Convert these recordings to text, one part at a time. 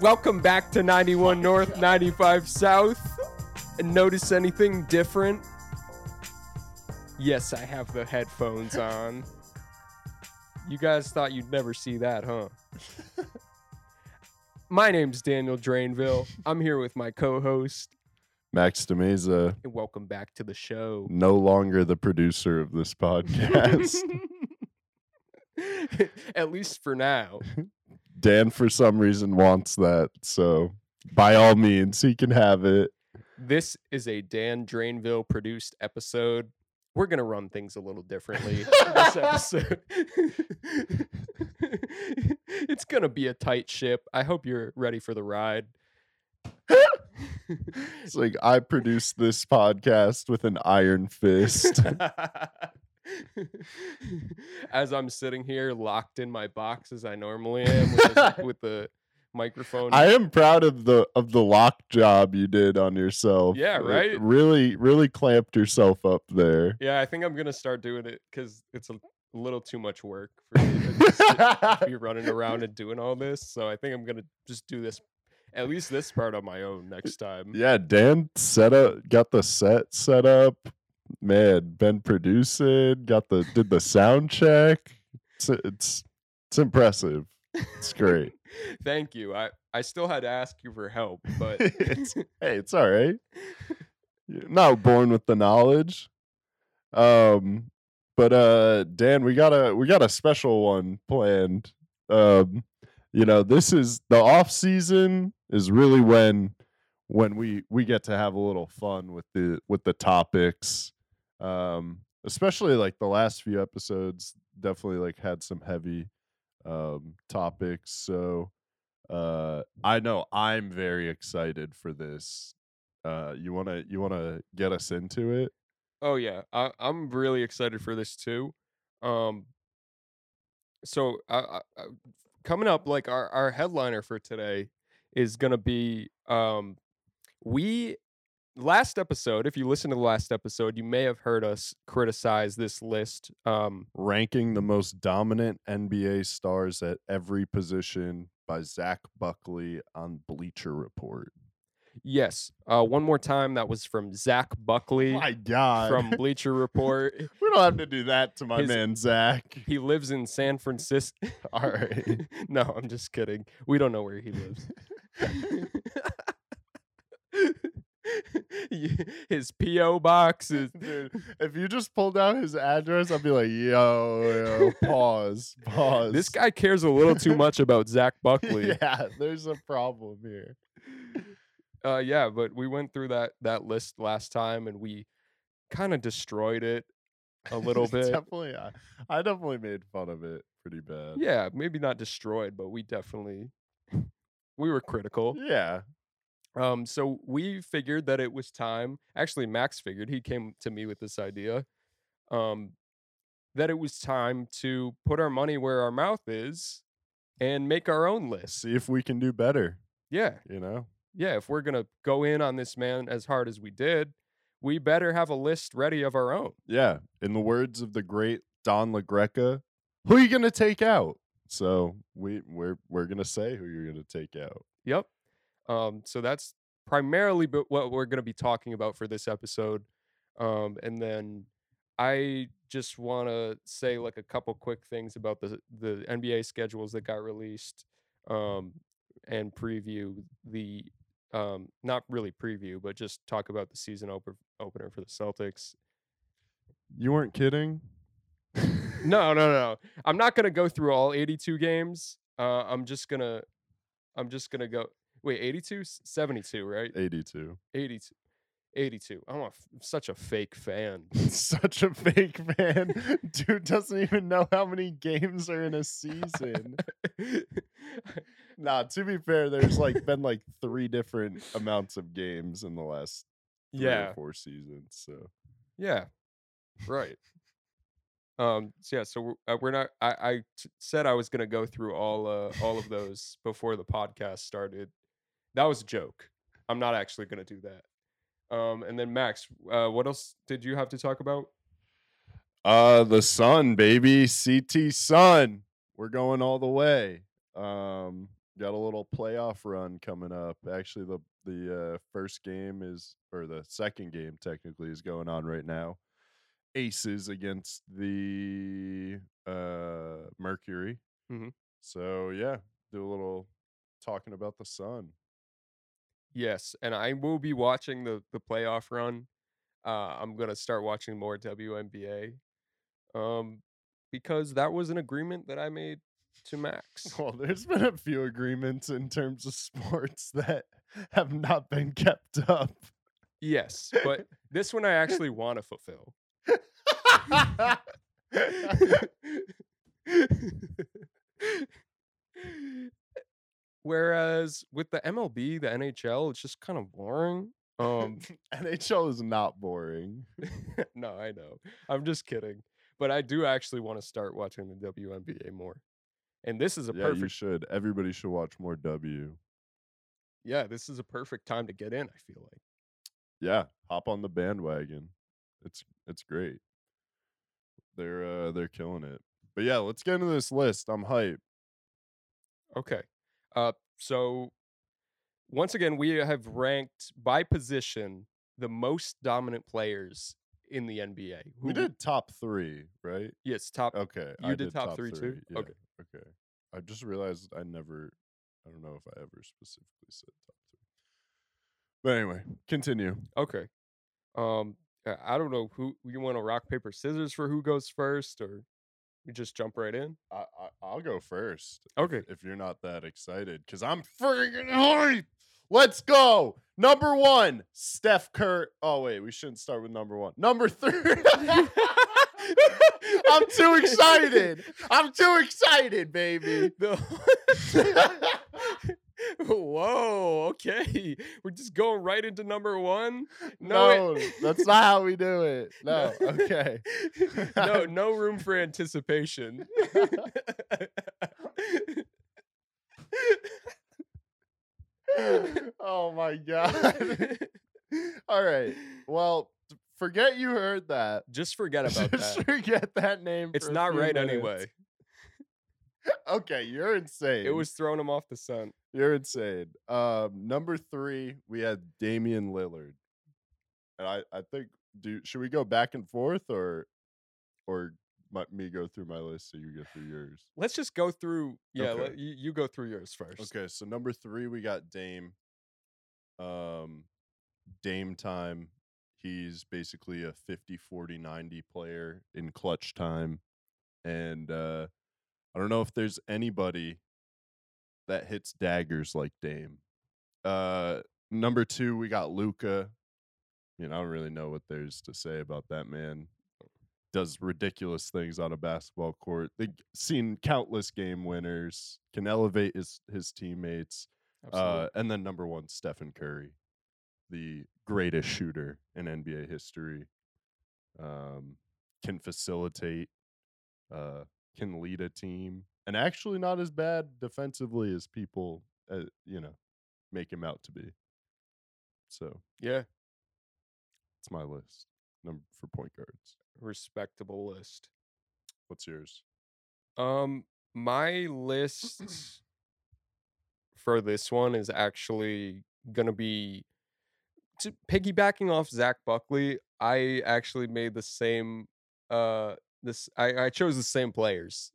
Welcome back to 91 North, 95 South. And notice anything different? Yes, I have the headphones on. You guys thought you'd never see that, huh? My name's Daniel Drainville. I'm here with my co-host, Max DeMeza, and welcome back to the show. no longer the producer of this podcast. At least for now. Dan, for some reason, wants that. So, by all means, he can have it. This is a Dan Drainville produced episode. We're gonna run things a little differently this episode. it's gonna be a tight ship. I hope you're ready for the ride. It's like I produced this podcast with an iron fist. as I'm sitting here locked in my box as I normally am with the, with the microphone. I am proud of the of the lock job you did on yourself. Yeah, It right? really, really clamped yourself up there. yeah, I think I'm gonna start doing it because it's a little too much work for me to just be running around and doing all this. So I think I'm gonna just do this, at least this part on my own next time. Yeah, Dan set up, got the set set up. Man, been producing, got the did the sound check. It's it's it's impressive. It's great. Thank you. I I still had to ask you for help, but It's- hey, it's all right. You're not born with the knowledge. Um, but uh, Dan, we got a we got a special one planned. Um, you know, this is the off season is really when when we we get to have a little fun with the with the topics. Um, especially like the last few episodes definitely like had some heavy um topics. So uh I know I'm very excited for this. Uh you want to you want to get us into it? Oh yeah, I, I'm really excited for this too. Um, so I, I, coming up, like our our headliner for today is gonna be um, we last episode. If you listen to the last episode, you may have heard us criticize this list. Um, ranking the most dominant NBA stars at every position by Zach Buckley on Bleacher Report. yes, uh, one more time. That was from Zach Buckley My God. from Bleacher Report. we don't have to do that to my His- man Zach. He lives in San Francisco. All right. no, I'm just kidding. We don't know where he lives. His PO box is Dude, if you just pulled out his address, I'd be like, yo, yo pause, pause. this guy cares a little too much about Zach Buckley. yeah, there's a problem here. Uh, yeah, but we went through that that list last time and we kind of destroyed it a little bit. definitely, I, I definitely made fun of it pretty bad. Yeah, maybe not destroyed, but we definitely we were critical. Yeah. Um, so we figured that it was time. Actually, Max figured he came to me with this idea. Um, that it was time to put our money where our mouth is and make our own list. See if we can do better, Yeah, you know? yeah. If we're gonna go in on this man as hard as we did, we better have a list ready of our own. Yeah. In the words of the great Don LaGreca, who are you gonna take out? So we we're we're gonna say who you're gonna take out. Yep. Um, so that's primarily what we're going to be talking about for this episode. Um, and then I just want to say like a couple quick things about the the NBA schedules that got released, um, and preview the um, not really preview, but just talk about the season oper- opener for the Celtics. You weren't kidding? No, no, no. I'm not gonna go through all 82 games. Uh, I'm just gonna, I'm just gonna go. Wait, 82, 72, right? 82. 82. 82. I'm a such a fake fan. Such a fake fan. Dude doesn't even know how many games are in a season. nah, to be fair, there's like been like three different amounts of games in the last three yeah. or four seasons. So Yeah. Right. Um. So yeah. So we're, uh, we're not. I, I t- said I was gonna go through all uh all of those before the podcast started. That was a joke. I'm not actually gonna do that. Um. And then Max, uh, what else did you have to talk about? Uh the sun, baby. CT Sun. We're going all the way. Um got a little playoff run coming up. Actually, the the uh, first game is, or the second game technically is going on right now. Aces against the uh, Mercury. Mhm. So yeah, do a little talking about the Sun. Yes, and I will be watching the the playoff run. Uh, I'm gonna start watching more WNBA, um, because that was an agreement that I made to Max. Well, there's been a few agreements in terms of sports that have not been kept up. Yes, but this one I actually want to fulfill. Whereas with the MLB, the NHL, it's just kind of boring. Um, NHL is not boring. no, I know. I'm just kidding. But I do actually want to start watching the WNBA more. And this is a yeah, you should. Everybody should watch more W. yeah, this is a perfect time to get in, I feel like. Yeah, hop on the bandwagon. It's it's great. They're uh they're killing it. But yeah, let's get into this list. I'm hype. Okay. Uh so once again we have ranked by position the most dominant players in the NBA. We did top three, right? yes, top Okay. You I did top three too? Yeah, Okay. Okay. I just realized I never I don't know if I ever specifically said top three. But anyway, continue. Okay. Um, I I don't know who you want to rock paper scissors for who goes first, or we just jump right in. I, I I'll go first. Okay. If, you're not that excited, because I'm freaking hype. Let's go. Number one, Steph Curry. Oh wait, we shouldn't start with number one. Number three. I'm too excited. I'm too excited, baby. The- Whoa. Okay. We're just going right into number one. No, No, that's not how we do it. No. Okay. no, no room for anticipation. oh my god. All right. Well, forget you heard that. just forget about Just that. forget that name. It's not right minutes. anyway. Okay, you're insane. It was throwing him off the scent. You're insane. Um, number three, we had Damian Lillard, and I, I think, do should we go back and forth or, or my, me go through my list so you go through yours? Let's just go through. Yeah, Okay. let, you, you go through yours first. Okay, so number three, we got Dame. Um, Dame time. He's basically a 50, 40, 90 player in clutch time. And uh, I don't know if there's anybody that hits daggers like Dame. Uh, number two, we got Luka. You know, I don't really know what there's to say about that man. Does ridiculous things on a basketball court. They've seen countless game winners, can elevate his, his teammates. Uh, and then number one, Stephen Curry, the greatest shooter in NBA history. Um, can facilitate, uh, can lead a team, and actually not as bad defensively as people, uh, you know, make him out to be. So yeah, it's my list. Number for point guards. respectable list. What's yours? Um, my list for this one is actually gonna be to piggybacking off Zach Buckley. I actually made the same. Uh, this I, I chose the same players.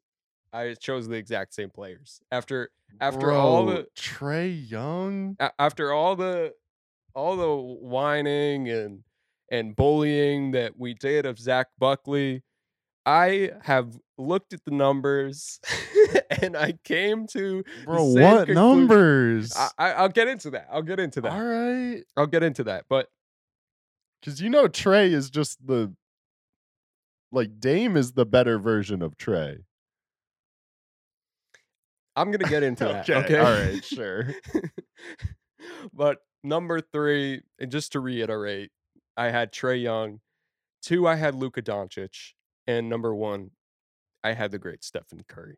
I chose the exact same players after after all the Trae Young. after all the all the whining and and bullying that we did of Zach Buckley, I have looked at the numbers and I came to Bro, what conclusion- numbers? I, I, I'll get into that. I'll get into that. All right. I'll get into that. But Because you know Trae is just the like Dame is the better version of Trae. I'm gonna get into that. Okay, Okay. all right, sure. but number three, and just to reiterate, I had Trae Young. Two, I had Luka Doncic, and number one, I had the great Stephen Curry.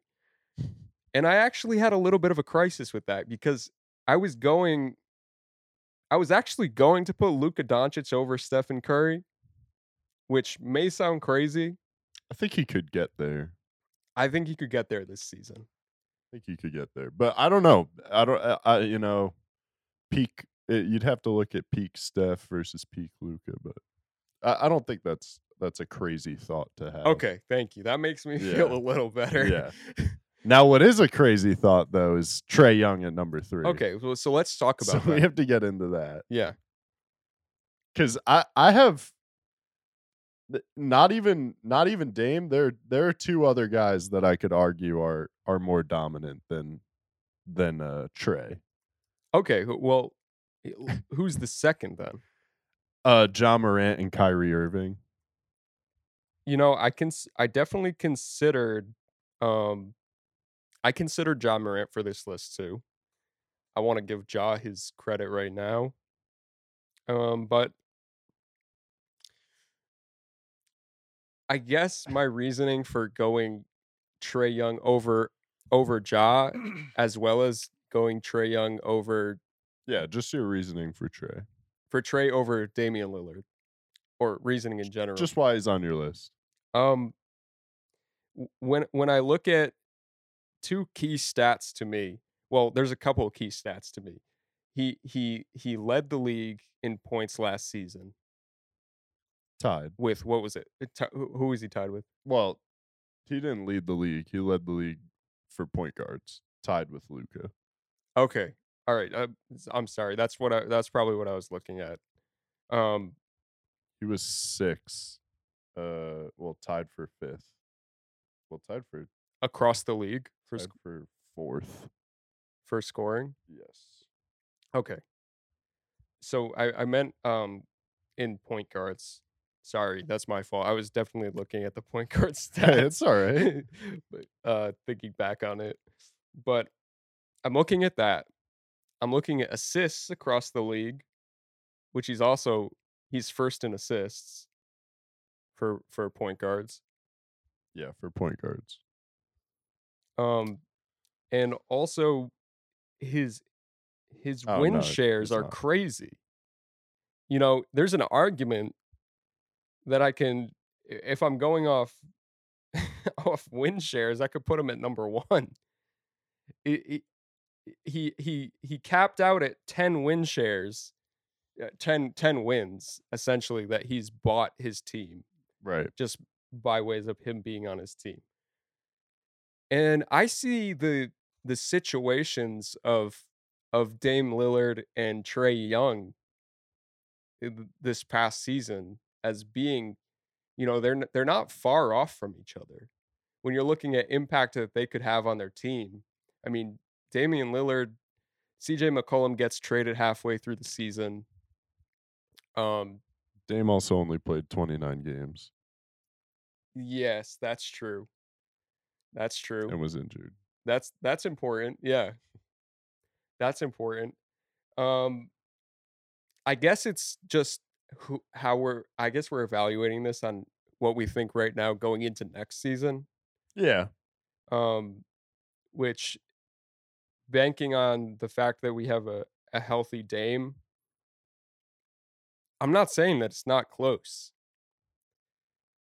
And I actually had a little bit of a crisis with that because I was going, I was actually going to put Luka Doncic over Stephen Curry, which may sound crazy. I think he could get there. I think he could get there this season. Think he could get there, but I don't know. I don't. I, I you know, peak. It, you'd have to look at peak Steph versus peak Luka, but I, I don't think that's that's a crazy thought to have. Okay, thank you. That makes me feel a little better. Yeah. Now, what is a crazy thought though is Trae Young at number three. okay, well, so let's talk about. so we have to get into that yeah. because I I have not even not even Dame. There there are two other guys that I could argue are are more dominant than than uh, Trae. Okay. Well, who's the second then? Uh, Ja Morant and Kyrie Irving. You know, I can. I definitely considered. Um, I considered Ja Morant for this list too. I want to give Ja his credit right now. Um, but I guess my reasoning for going Trae Young over over Ja, as well as going Trae Young over Yeah, just your reasoning for Trae. for Trae over Damian Lillard, or reasoning in general. Just why he's on your list. Um, when when I look at two key stats to me, well, there's a couple of key stats to me. He he he led the league in points last season Tied. with what was it? It ti- who was he tied with? Well, he didn't lead the league. He led the league for point guards, tied with Luka. Okay, all right. Uh, s- I'm sorry. That's what I. That's probably what I was looking at. Um, He was six. Uh, well, tied for fifth. Well, tied for across the league for sc- for fourth. for scoring. Yes. Okay. So I, I meant um in point guards. Sorry, that's my fault. I was definitely looking at the point guard stats. It's all right. but uh thinking back on it. But I'm looking at that. I'm looking at assists across the league, which he's also he's first in assists for for point guards. Yeah, for point guards. Um and also his his Oh, win no, shares are not. crazy. You know, there's an argument that I can if I'm going off off win shares, I could put him at number 1. He he he he, capped out at 10 win shares. uh, 10 10 wins essentially that he's bought his team Right. just by ways of him being on his team. And I see the the situations of of Dame Lillard and Trae Young this past season as being, you know, they're they're not far off from each other. When you're looking at impact that they could have on their team, I mean, Damian Lillard, CJ McCollum gets traded halfway through the season. Um, Dame also only played 29 games Yes, that's true. That's true. and was injured. That's that's important. Yeah. That's important. Um I guess it's just who, how we're I guess we're evaluating this on what we think right now going into next season. Yeah. Um which banking on the fact that we have a, a healthy Dame I'm not saying that it's not close.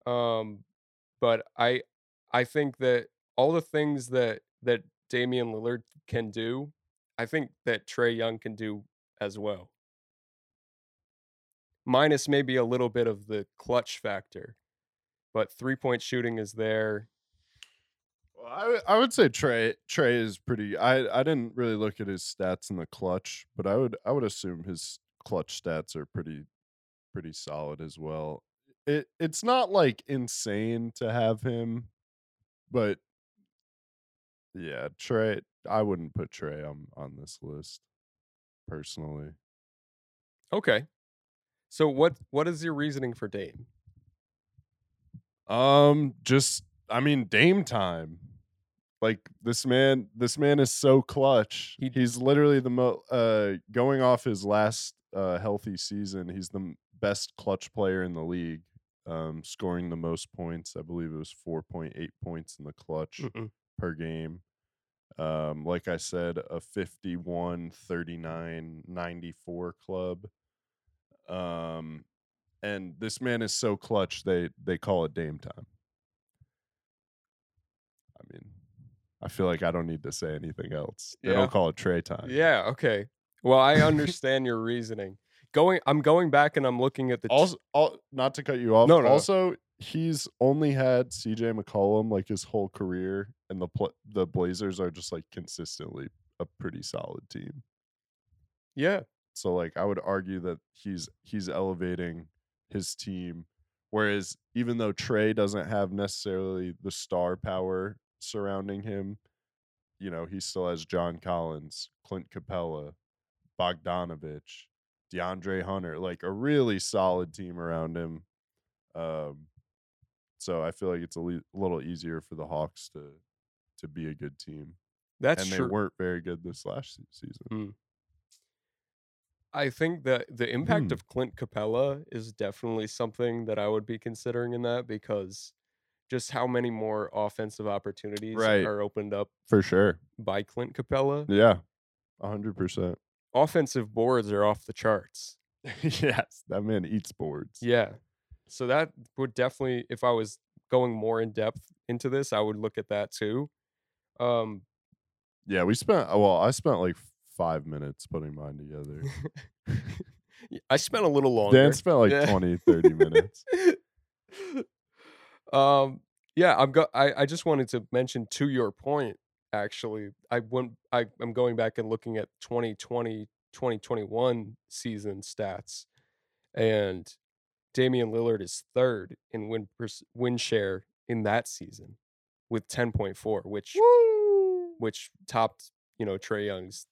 Um but I I think that all the things that that Damian Lillard can do, I think that Trae Young can do as well. Minus maybe a little bit of the clutch factor. But three-point shooting is there. Well, I, would- I would say Trae Trae is pretty. I I didn't really look at his stats in the clutch, but I would I would assume his clutch stats are pretty pretty solid as well. It it's not like insane to have him, but yeah, Trae. I wouldn't put Trae on on this list personally. Okay. So what what is your reasoning for Dame? Um, just I mean, Dame time. Like this man, this man is so clutch. He- he's literally the mo. Uh, going off his last uh healthy season, he's the m- best clutch player in the league. Um, scoring the most points. I believe it was four point eight points in the clutch Mm-mm. per game. Um, like I said, a 51, 39, 94 club. Um, and this man is so clutch they they call it Dame time. I mean, I feel like I don't need to say anything else. They Yeah. don't call it Trae time. Yeah, okay. Well, I understand your reasoning. Going I'm going back and I'm looking at the t- Also, al- not to cut you off. No, no. Also, he's only had CJ McCollum like his whole career, and the pl- the Blazers are just like consistently a pretty solid team. Yeah. So like I would argue that he's he's elevating his team whereas even though Trae doesn't have necessarily the star power surrounding him, you know, he still has John Collins, Clint Capela, Bogdanovic, DeAndre Hunter, like a really solid team around him. Um so I feel like it's a le- little easier for the Hawks to to be a good team. That's and they weren't very good this last season. Mm. I think that the impact Hmm. of Clint Capela is definitely something that I would be considering in that because just how many more offensive opportunities Right. are opened up For sure. by Clint Capela. Yeah. a hundred percent. Offensive boards are off the charts. yes, that man eats boards. Yeah. So that would definitely if I was going more in depth into this, I would look at that too. Um Yeah, we spent well, I spent like five minutes putting mine together. I spent a little longer. Dan spent like Yeah. 20, 30 minutes. um yeah i'm go I, I just wanted to mention to your point actually i went i i'm going back and looking at 2020 2021 season stats and Damian Lillard is third in win pers- win share in that season with 10.4 which Woo! which topped you know Trae Young's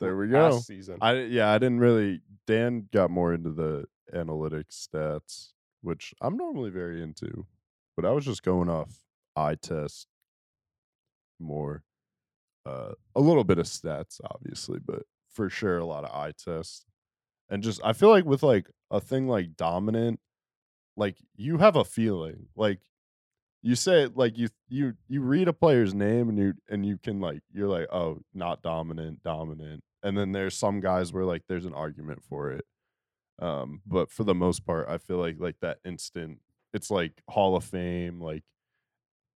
There we go. season I yeah, I didn't really Dan got more into the analytics stats, which I'm normally very into, but I was just going off eye test more. Uh a little bit of stats obviously, but for sure a lot of eye test. And just I feel like with like a thing like dominant like you have a feeling. Like you say it like you you you read a player's name and you and you can like you're like oh not dominant dominant. And then there's some guys where like there's an argument for it. Um but for the most part i feel like like that instant it's like hall of fame like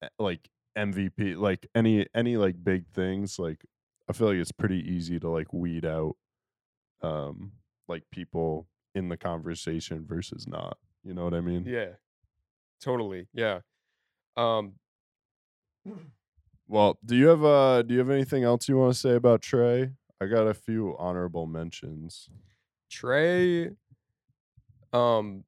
eh, like mvp like any any like big things like i feel like it's pretty easy to like weed out um like people in the conversation versus not you know what i mean? Yeah. Totally yeah um Well, do you have uh do you have anything else you want to say about Trae? I got a few honorable mentions. Trae, um,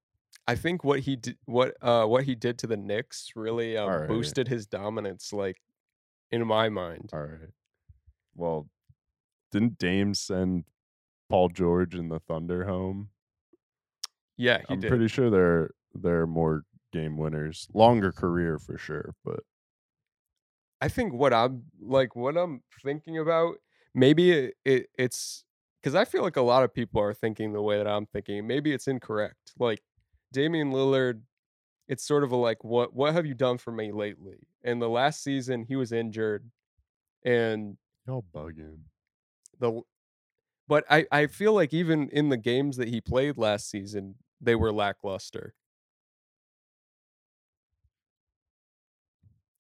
I think what he did, what uh, what he did to the Knicks really um, Alright. boosted his dominance. Like in my mind, All right. Well, didn't Dame send Paul George and the Thunder home? yeah, he I'm did. pretty sure they're they're more game winners. Longer career for sure, but I think what I'm like, what I'm thinking about, maybe it, it it's because I feel like a lot of people are thinking the way that I'm thinking. Maybe it's incorrect. Like Damian Lillard, it's sort of a like, what what have you done for me lately? And the last season he was injured, and y'all bugging. the but I, I feel like even in the games that he played last season, they were lackluster.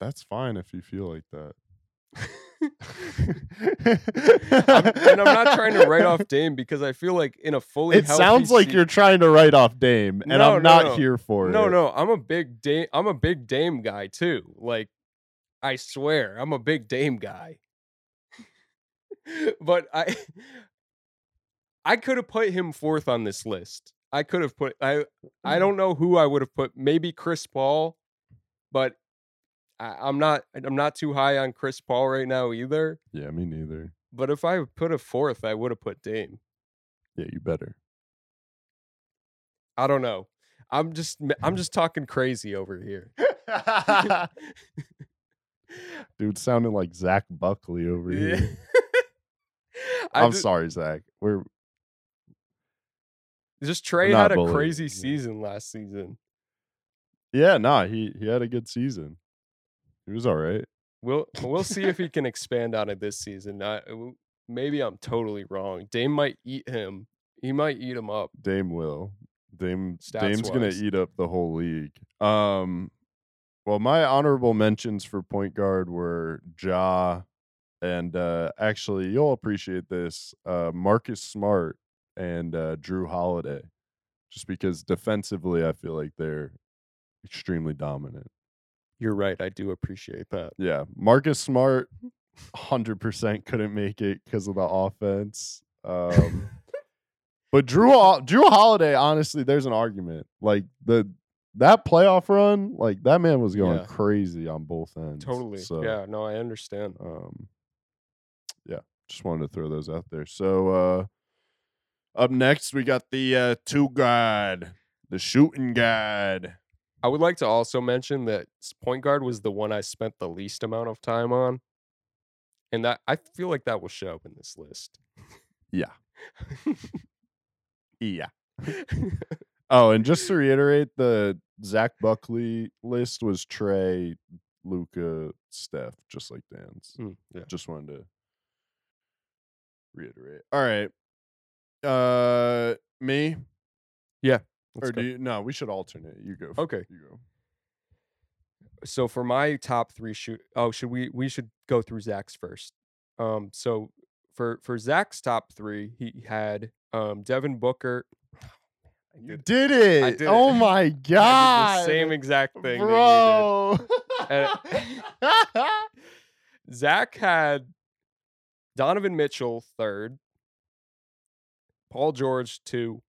That's fine if you feel like that. I'm, and I'm not trying to write off Dame because I feel like in a fully It sounds like se- you're trying to write off Dame, and No, I'm no, not no. here for it. no no I'm a big Dame I'm a big Dame guy too. Like I swear I'm a big Dame guy. but I I could have put him fourth on this list. I could have put I I hmm. don't know who I would have put. Maybe Chris Paul, but I, I'm not I'm not too high on Chris Paul right now either. Yeah, me neither. But if I put a fourth, I would have put Dame. Yeah, you better. I don't know. I'm just I'm just talking crazy over here. Dude sounded like Zach Buckley over Yeah. here. I'm ju- sorry, Zach. We're Just Trae had a bullying, crazy season last season. yeah, nah, he he had a good season. He was all right. We'll we'll see if he can expand on it this season. I, w- maybe I'm totally wrong. Dame might eat him. He might eat him up. Dame will. Dame Stats Dame's gonna eat up the whole league. Um Well, my honorable mentions for point guard were Ja and uh actually you'll appreciate this, uh Marcus Smart and uh Jrue Holiday. Just because defensively I feel like they're extremely dominant. You're right. I do appreciate that. Yeah, Marcus Smart 100% couldn't make it because of the offense. Um but Jrue Jrue Holiday honestly there's an argument. Like the that playoff run, like that man was going Yeah. crazy on both ends. Totally. So, Yeah. No, I understand. um yeah, just wanted to throw those out there. So uh up next we got the uh two guard, the shooting guard. I would like to also mention that point guard was the one I spent the least amount of time on. And that I feel like that will show up in this list. Yeah. Yeah. Oh, and just to reiterate, the Zach Buckley list was Trae, Luka, Steph, just like Dan's. Mm, yeah. Just wanted to reiterate. All right. Uh me? Let's or go. do you no, we should alternate. You go. Okay. You go. so for my top three shoot oh should we we should go through zach's first um so for for zach's top three he had um devin booker You did- it. I did oh it. my god. the same exact thing Bro. zach had donovan mitchell third paul george two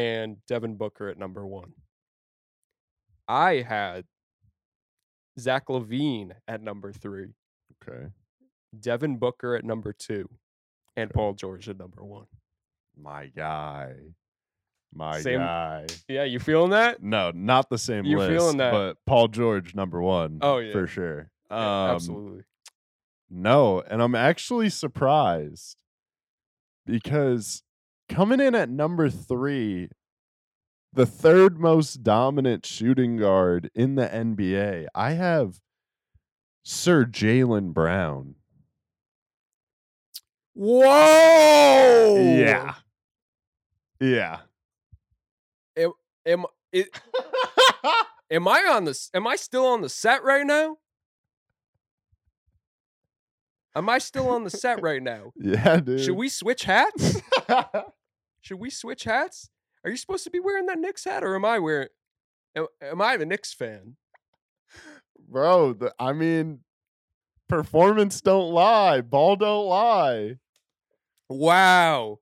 and devin booker at number one i had zach lavine at number three okay. Devin Booker at number two, and Okay. Paul George at number one. My guy. My Same- guy. Yeah, you feeling that? No, not the same You list. feeling that? But Paul George, number one. Oh, yeah. For sure. Um, Yeah, Absolutely. No, and I'm actually surprised because coming in at number three, the third most dominant shooting guard in the NBA, I have Sir Jaylen Brown. Whoa! Yeah. Yeah. Am it, am I on this? Am I still on the set right now? Am I still on the set right now? yeah, dude. Should we switch hats? Should we switch hats? Are you supposed to be wearing that Knicks hat, or am I wearing? Am, am I the Knicks fan? Bro, the, I mean, performance don't lie, ball don't lie. Wow,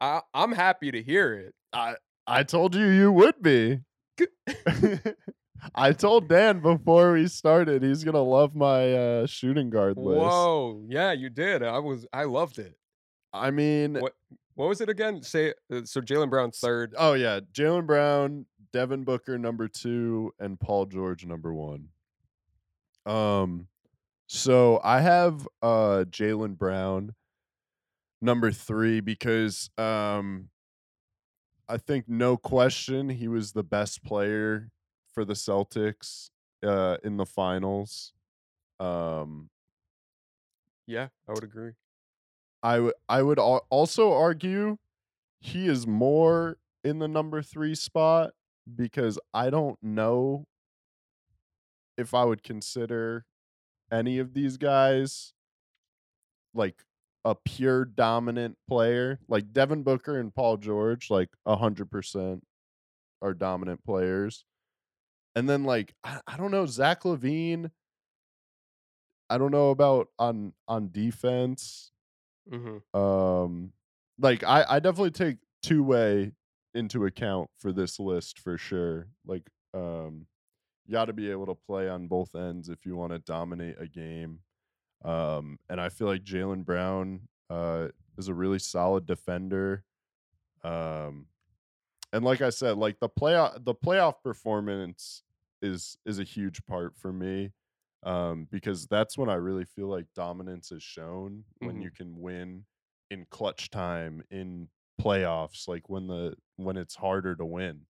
I, I'm happy to hear it. I I told you you would be. I told Dan before we started he's gonna love my uh, shooting guard list. Whoa, yeah, you did. I was, I loved it. I mean, What- What was it again? Say uh, so. Jaylen Brown third. oh yeah, Jaylen Brown, Devin Booker number two, and Paul George number one. Um, so I have uh Jaylen Brown number three because um I think no question he was the best player for the Celtics uh in the finals. Um Yeah, I would agree. I would I would al- also argue he is more in the number 3 spot because I don't know if I would consider any of these guys like a pure dominant player. Like Devin Booker and Paul George like 100% are dominant players. And then like I, I don't know Zach LaVine I don't know about on on defense Mm-hmm. um like i i definitely take two way into account for this list for sure like um you got to be able to play on both ends if you want to dominate a game um and i feel like jaylen brown uh is a really solid defender um and like i said like the playoff the playoff performance is is a huge part for me um, because that's when I really feel like dominance is shown when Mhm. you can win in clutch time in playoffs, like when the when it's harder to win.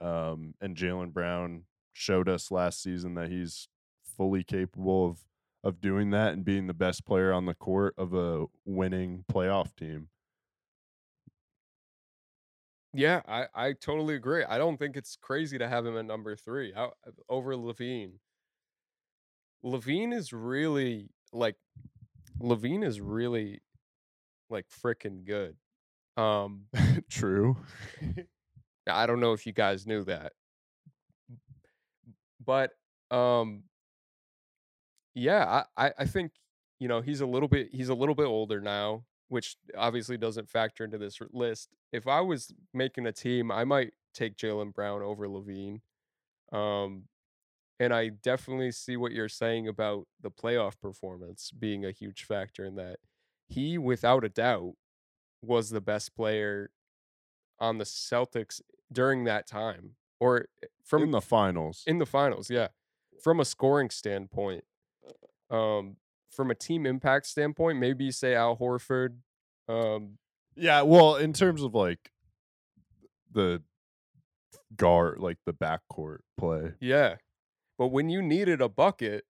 Um, and Jaylen Brown showed us last season that he's fully capable of of doing that and being the best player on the court of a winning playoff team. Yeah, I, I totally agree. I don't think it's crazy to have him at number three I, over LaVine. LaVine is really like LaVine is really like freaking good. Um True. I don't know if you guys knew that. But um yeah, I, I I think you know he's a little bit he's a little bit older now, which obviously doesn't factor into this list. If I was making a team, I might take Jaylen Brown over LaVine. Um, and I definitely see what you're saying about the playoff performance being a huge factor in that. He, without a doubt, was the best player on the Celtics during that time, or eh, from in the finals. in the finals. Yeah, from a scoring standpoint, um, from a team impact standpoint, maybe you say Al Horford. Um, yeah, well, in terms of like the guard, like the backcourt play. yeah, but when you needed a bucket,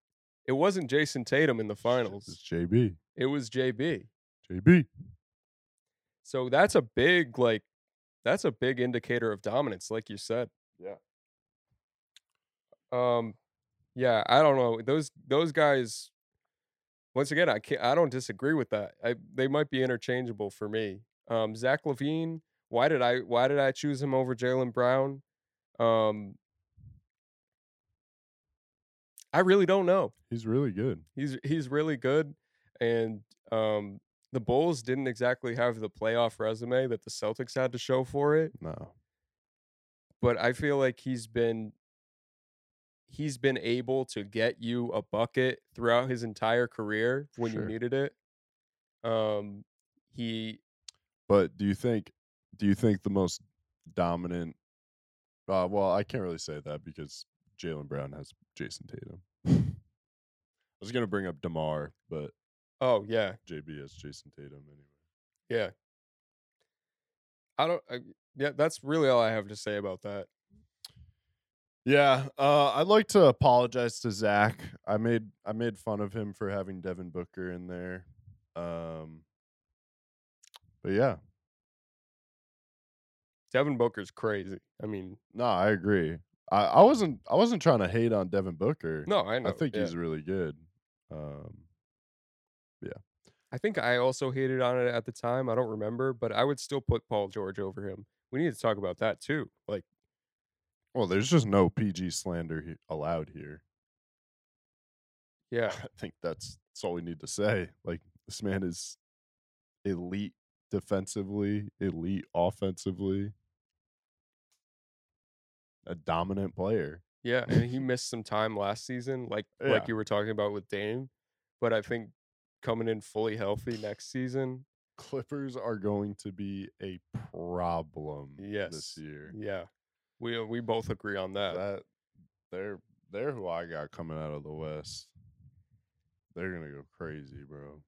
it wasn't Jayson Tatum in the finals. It's. JB. It was JB. JB. So that's a big like that's a big indicator of dominance, like you said. Yeah. Um, yeah, I don't know those those guys. Once again, I can't. I don't disagree with that. I they might be interchangeable for me. Um, Zach LaVine. Why did I Why did I choose him over Jaylen Brown? Um, I really don't know. He's really good. He's he's really good, and um, the Bulls didn't exactly have the playoff resume that the Celtics had to show for it. No. But I feel like he's been he's been able to get you a bucket throughout his entire career when Sure. you needed it. Um, he But do you think do you think the most dominant uh well, I can't really say that because Jaylen Brown has Jayson Tatum. I was gonna bring up DeMar, but oh yeah JB has Jayson Tatum anyway. yeah. I don't. I, yeah, that's really all I have to say about that. Yeah, uh, I'd like to apologize to Zach. I made I made fun of him for having Devin Booker in there. Um, but yeah, Devin Booker's crazy. I mean, no, I agree. I, I wasn't I wasn't trying to hate on Devin Booker. no, I know. I think yeah. he's really good. Um, yeah. I think I also hated on it at the time. I don't remember, but I would still put Paul George over him. We need to talk about that too. Like, well, there's just no PG slander he, allowed here. yeah, I think that's that's all we need to say. Like this man is elite defensively, elite offensively, a dominant player. yeah, and he missed some time last season, like Yeah. like you were talking about with Dame. But I think coming in fully healthy next season, Clippers are going to be a problem Yes. this year. yeah, we uh, we both agree on that. That they're they're who I got coming out of the West. They're gonna go crazy, bro.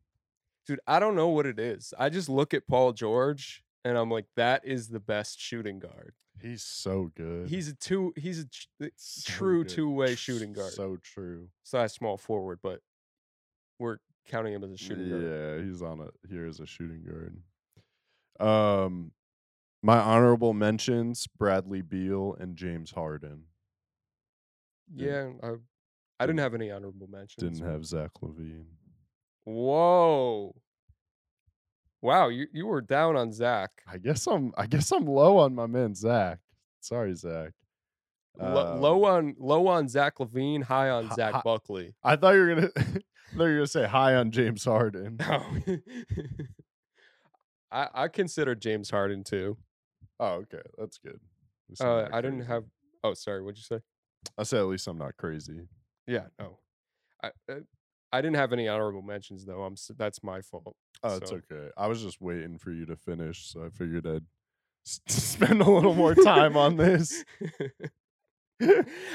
Dude, I don't know what it is. I just look at Paul George and I'm like, that is the best shooting guard. He's so good. He's a two. He's a So true good. two-way shooting guard. So true. size small forward, but we're counting him as a shooting guard. Yeah, he's on a here as a shooting guard. Um, my honorable mentions: Bradley Beal and James Harden. Yeah, I, I didn't have any honorable mentions. Didn't have Zach LaVine. Whoa. Wow, you, you were down on Zach. I guess I'm. I guess I'm low on my man Zach. Sorry, Zach. Lo- low Um, on low on Zach LaVine, high on hi- Zach Buckley. I thought you were gonna. I thought you were gonna say high on James Harden. No. I I consider James Harden too. Oh, okay, that's good. Uh, I didn't have. Oh, sorry. What'd you say? I said at least I'm not crazy. Yeah, no. I uh, I didn't have any honorable mentions though. I'm that's my fault. Oh, it's So- okay. I was just waiting for you to finish, so I figured I'd s- spend a little more time on this.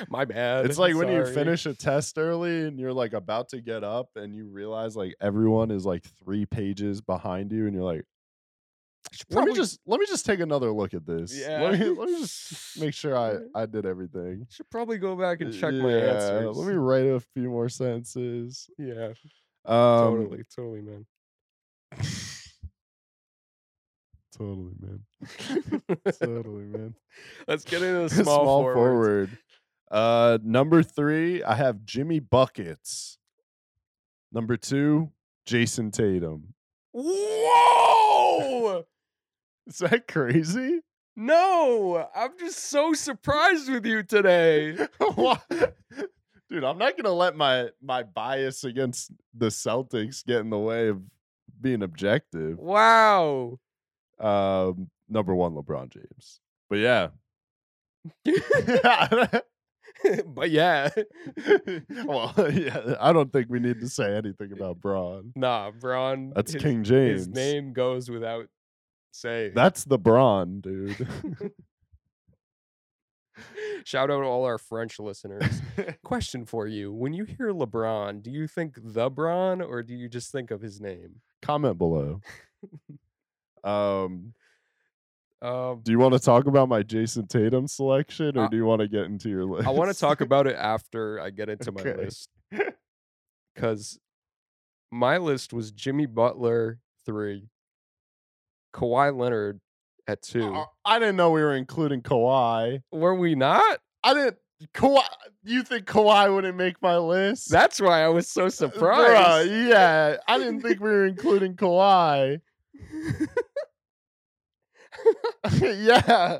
my bad. It's like when you finish a test early and you're like about to get up and you realize like everyone is like three pages behind you and you're like, Should let me just let me just take another look at this. Yeah. Let me let me just make sure I I did everything. should probably go back and check my Yeah, answers. Let me write a few more sentences. Yeah, Um, totally, totally, man. totally, man. totally, man. Let's get into the small, Small forward. Uh, number three, I have Jimmy Buckets. Number two, Jayson Tatum. Whoa! Is that crazy? No, I'm just so surprised with you today. Dude, I'm not gonna let my my bias against the Celtics get in the way of being objective. Wow. Um, number one, LeBron James. But yeah. but yeah. well, yeah, I don't think we need to say anything about Bron. Nah, Bron. That's his, King James. His name goes without saying. That's the Bron, dude. Shout out to all our French listeners. Question for you. When you hear LeBron, do you think the Bron or do you just think of his name? Comment below. um, Um, do you want to talk about my Jayson Tatum selection, or Uh, do you want to get into your list? I want to talk about it after I get into my list. Because my list was Jimmy Butler, three, Kawhi Leonard at two. Uh, I didn't know we were including Kawhi. Were we not? I didn't. Kawhi. You think Kawhi wouldn't make my list? That's why I was so Uh, surprised. bruh, yeah, I didn't think we were including Kawhi. yeah.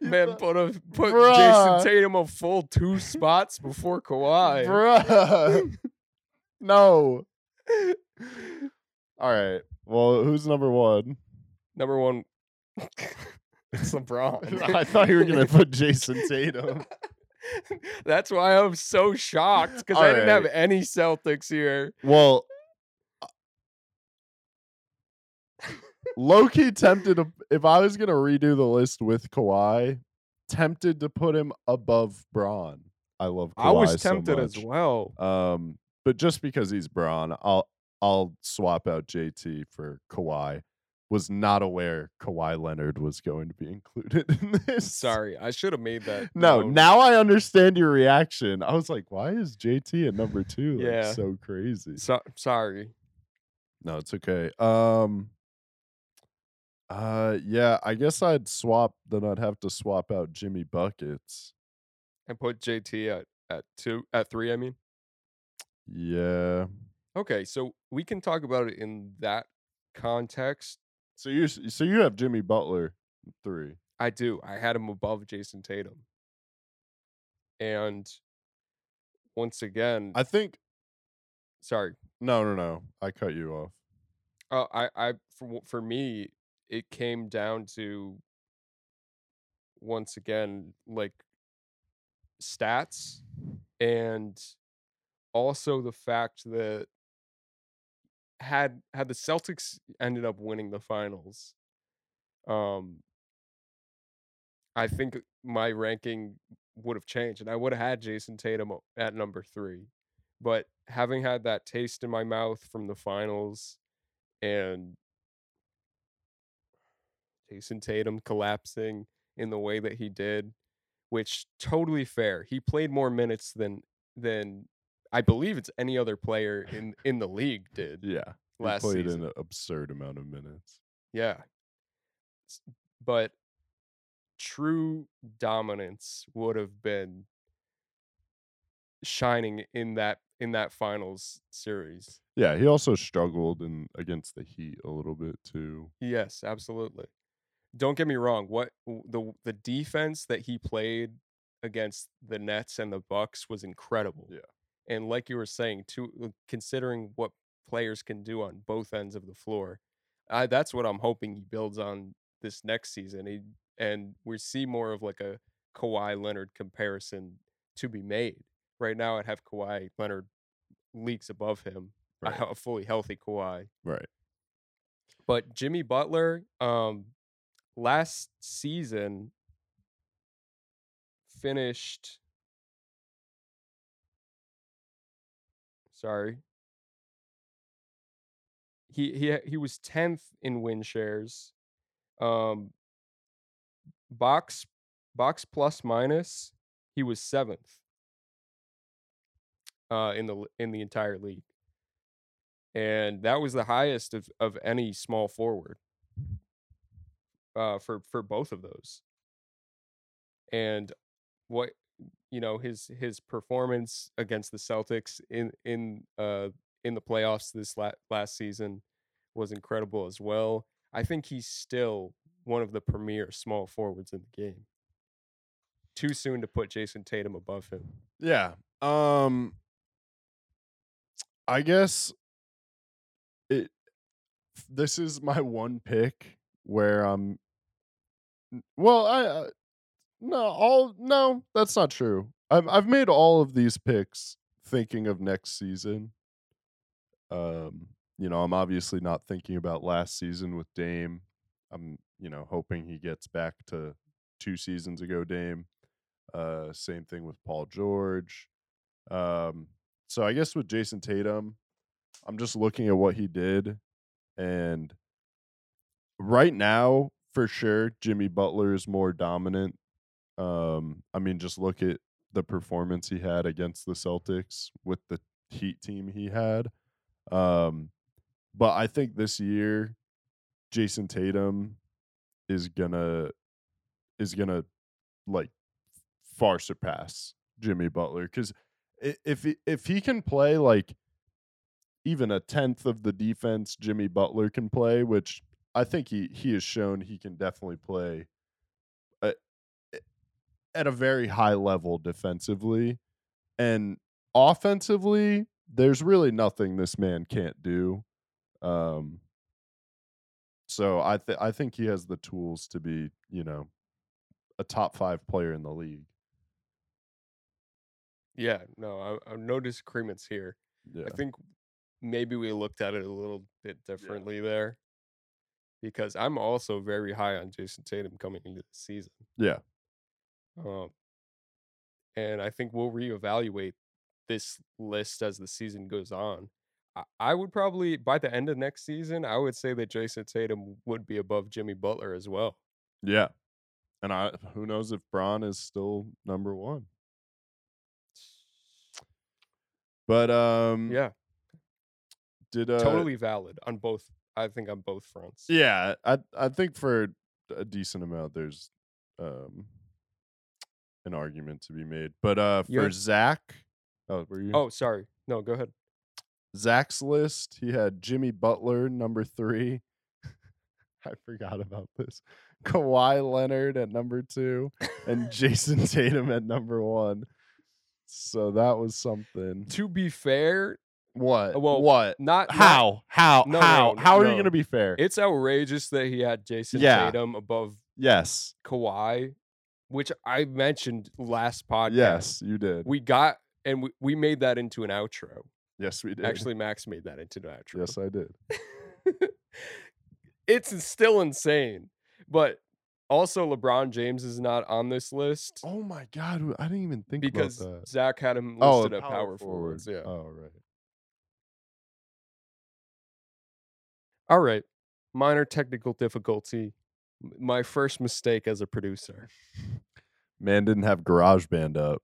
Man, put a put Bruh. Jayson Tatum a full two spots before Kawhi. Bruh. no. All right. Well, who's number one? Number one, it's LeBron. I thought you were gonna put Jayson Tatum. That's why I'm so shocked because I didn't have any Celtics here. Well, low key tempted to, if I was gonna redo the list with Kawhi, tempted to put him above Bron. I love. Kawhi I was so tempted as well. Um, but just because he's Bron, I'll I'll swap out JT for Kawhi. Was not aware Kawhi Leonard was going to be included in this. Sorry, I should have made that. No, known. now I understand your reaction. I was like, why is JT at number two? Like, Yeah. so crazy. So, sorry. No, it's okay. Um uh yeah, I guess I'd swap then I'd have to swap out Jimmy Buckets. And put JT at at two at three. I mean, Yeah. Okay. So we can talk about it in that context. So you so you have Jimmy Butler 3. I do. I had him above Jayson Tatum. And once again, I think sorry. no, no, no. I cut you off. Uh, I, I, for for me, it came down to once again like stats and also the fact that had had the Celtics ended up winning the finals, um, I think my ranking would have changed, and I would have had Jayson Tatum at number three. But having had that taste in my mouth from the finals, and Jayson Tatum collapsing in the way that he did, which totally fair. He played more minutes than than I believe it's any other player in in the league did Yeah. He last played season. an absurd amount of minutes. Yeah. But true dominance would have been shining in that in that finals series. Yeah, he also struggled in against the Heat a little bit too. Yes, absolutely. Don't get me wrong. What the the defense that he played against the Nets and the Bucks was incredible. Yeah. And like you were saying, to considering what players can do on both ends of the floor, I, that's what I'm hoping he builds on this next season. He, and we see more of like a Kawhi Leonard comparison to be made. Right now, I'd have Kawhi Leonard leaks above him, a Right. hel- fully healthy Kawhi. Right. But Jimmy Butler, um, last season finished. Sorry. He he he was tenth in win shares. Um, box box plus minus, he was seventh. Uh, in the in the entire league and that was the highest of, of any small forward uh, for for both of those. And what you know his his performance against the Celtics in in uh in the playoffs this la- last season was incredible as well. I think he's still one of the premier small forwards in the game. Too soon to put Jayson Tatum above him. Yeah. Um I guess it this is my one pick where I'm well, I uh, no, all no, that's not true. I've I've made all of these picks thinking of next season. Um, you know, I'm obviously not thinking about last season with Dame. I'm, you know, hoping he gets back to two seasons ago Dame. Uh same thing with Paul George. Um so I guess with Jayson Tatum, I'm just looking at what he did and right now for sure Jimmy Butler is more dominant. Um I mean just look at the performance he had against the Celtics with the Heat team he had. Um but I think this year Jayson Tatum is gonna is gonna like far surpass Jimmy Butler because if he, if he can play like even a tenth of the defense Jimmy Butler can play, which I think he he has shown he can definitely play at a very high level defensively and offensively. There's really nothing this man can't do. Um, so I th- I think he has the tools to be you know a top five player in the league. Yeah, no, I, I, no disagreements here. Yeah. I think maybe we looked at it a little bit differently there because I'm also very high on Jayson Tatum coming into the season. Yeah. Um, and I think we'll reevaluate this list as the season goes on. I, I would probably, by the end of next season, I would say that Jayson Tatum would be above Jimmy Butler as well. Yeah. And I who knows if Bron is still number one. But um Yeah, did uh totally valid on both. I think on both fronts. Yeah, I I think for a decent amount there's um an argument to be made. But uh for Yeah. Zach Oh, were you Oh, sorry. No, go ahead. Zach's list, he had Jimmy Butler number three. I forgot about this. Kawhi Leonard at number two and Jayson Tatum at number one. So that was something. To be fair, What? well, what? not not- How? How? No, how? no, how are you no. going to be fair? it's outrageous that he had Jayson Yeah. Tatum above yes. Kawhi, which I mentioned last podcast. Yes, you did. we got and we, we made that into an outro. yes, we did. Actually, Max made that into an outro. yes, I did. it's still insane, but also LeBron James is not on this list Oh my god, I didn't even think because about that. Zach had him Oh, listed at power forwards. Yeah. Oh right. All right. Minor technical difficulty. My first mistake as a producer. Man didn't have GarageBand up.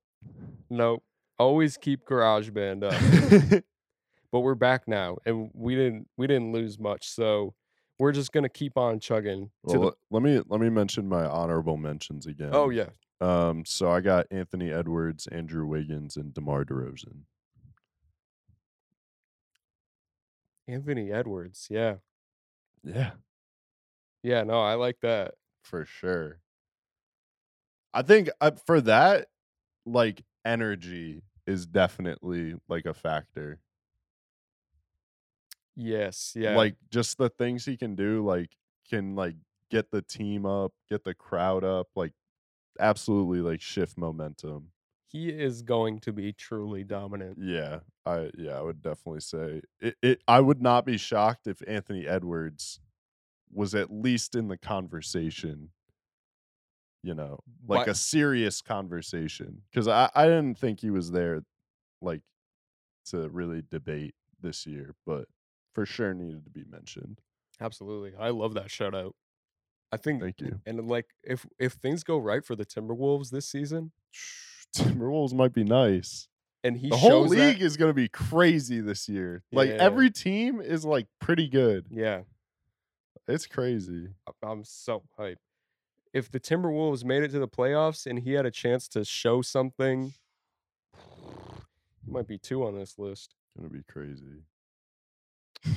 Nope. Always keep GarageBand up. but we're back now, and we didn't we didn't lose much, so we're just gonna keep on chugging. To well, the, let, let me let me mention my honorable mentions again. oh yeah, Um, so I got Anthony Edwards, Andrew Wiggins, and DeMar DeRozan. Anthony Edwards. Yeah, Yeah, yeah. No, I like that. for sure. I think uh, for that, like energy is definitely like a factor. Yes, yeah. Like just the things he can do, like can like get the team up, get the crowd up, like absolutely like shift momentum. he is going to be truly dominant. Yeah, I yeah, I would definitely say it, it I would not be shocked if Anthony Edwards was at least in the conversation. You know, like But- a serious conversation. Because I, I didn't think he was there like to really debate this year, but for sure needed to be mentioned. Absolutely, I love that shout out. I think, Thank you. and like if if things go right for the Timberwolves this season, Timberwolves might be nice. and he the whole league that, is going to be crazy this year. Like Yeah. every team is like pretty good. yeah, It's crazy. I'm so hyped. if the Timberwolves made it to the playoffs and he had a chance to show something, he might be two on this list. Gonna be crazy.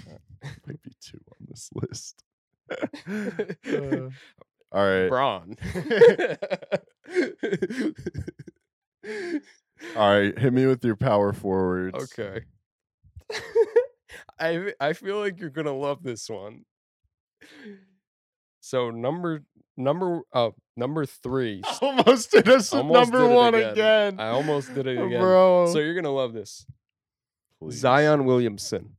Might be two on this list. Uh, all right. Bron. All right. Hit me with your power forwards. okay. I I feel like you're gonna love this one. So number number uh number three. Almost did us number did one again. again. I almost did it again. Bro. So you're gonna love this. Please. Zion Williamson.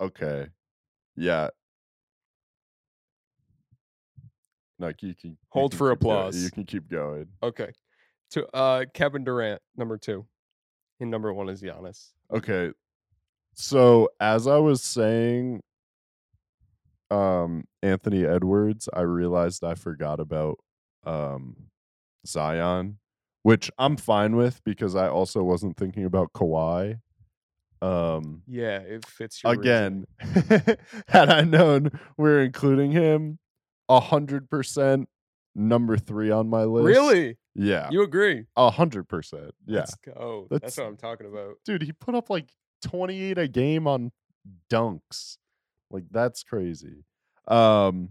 Okay. Yeah. No, you can you Hold can for keep going. applause. You can keep going. Okay. To uh Kevin Durant, number two. And number one is Giannis. Okay. So as I was saying um Anthony Edwards, I realized I forgot about um Zion, which I'm fine with because I also wasn't thinking about Kawhi. Um Yeah, it fits your again, had I known we are including him, a hundred percent number three on my list. Really? Yeah. You agree? A hundred percent. Yeah. Let's go. That's, That's- what I'm talking about. Dude, he put up like 28 a game on dunks. Like that's crazy. Um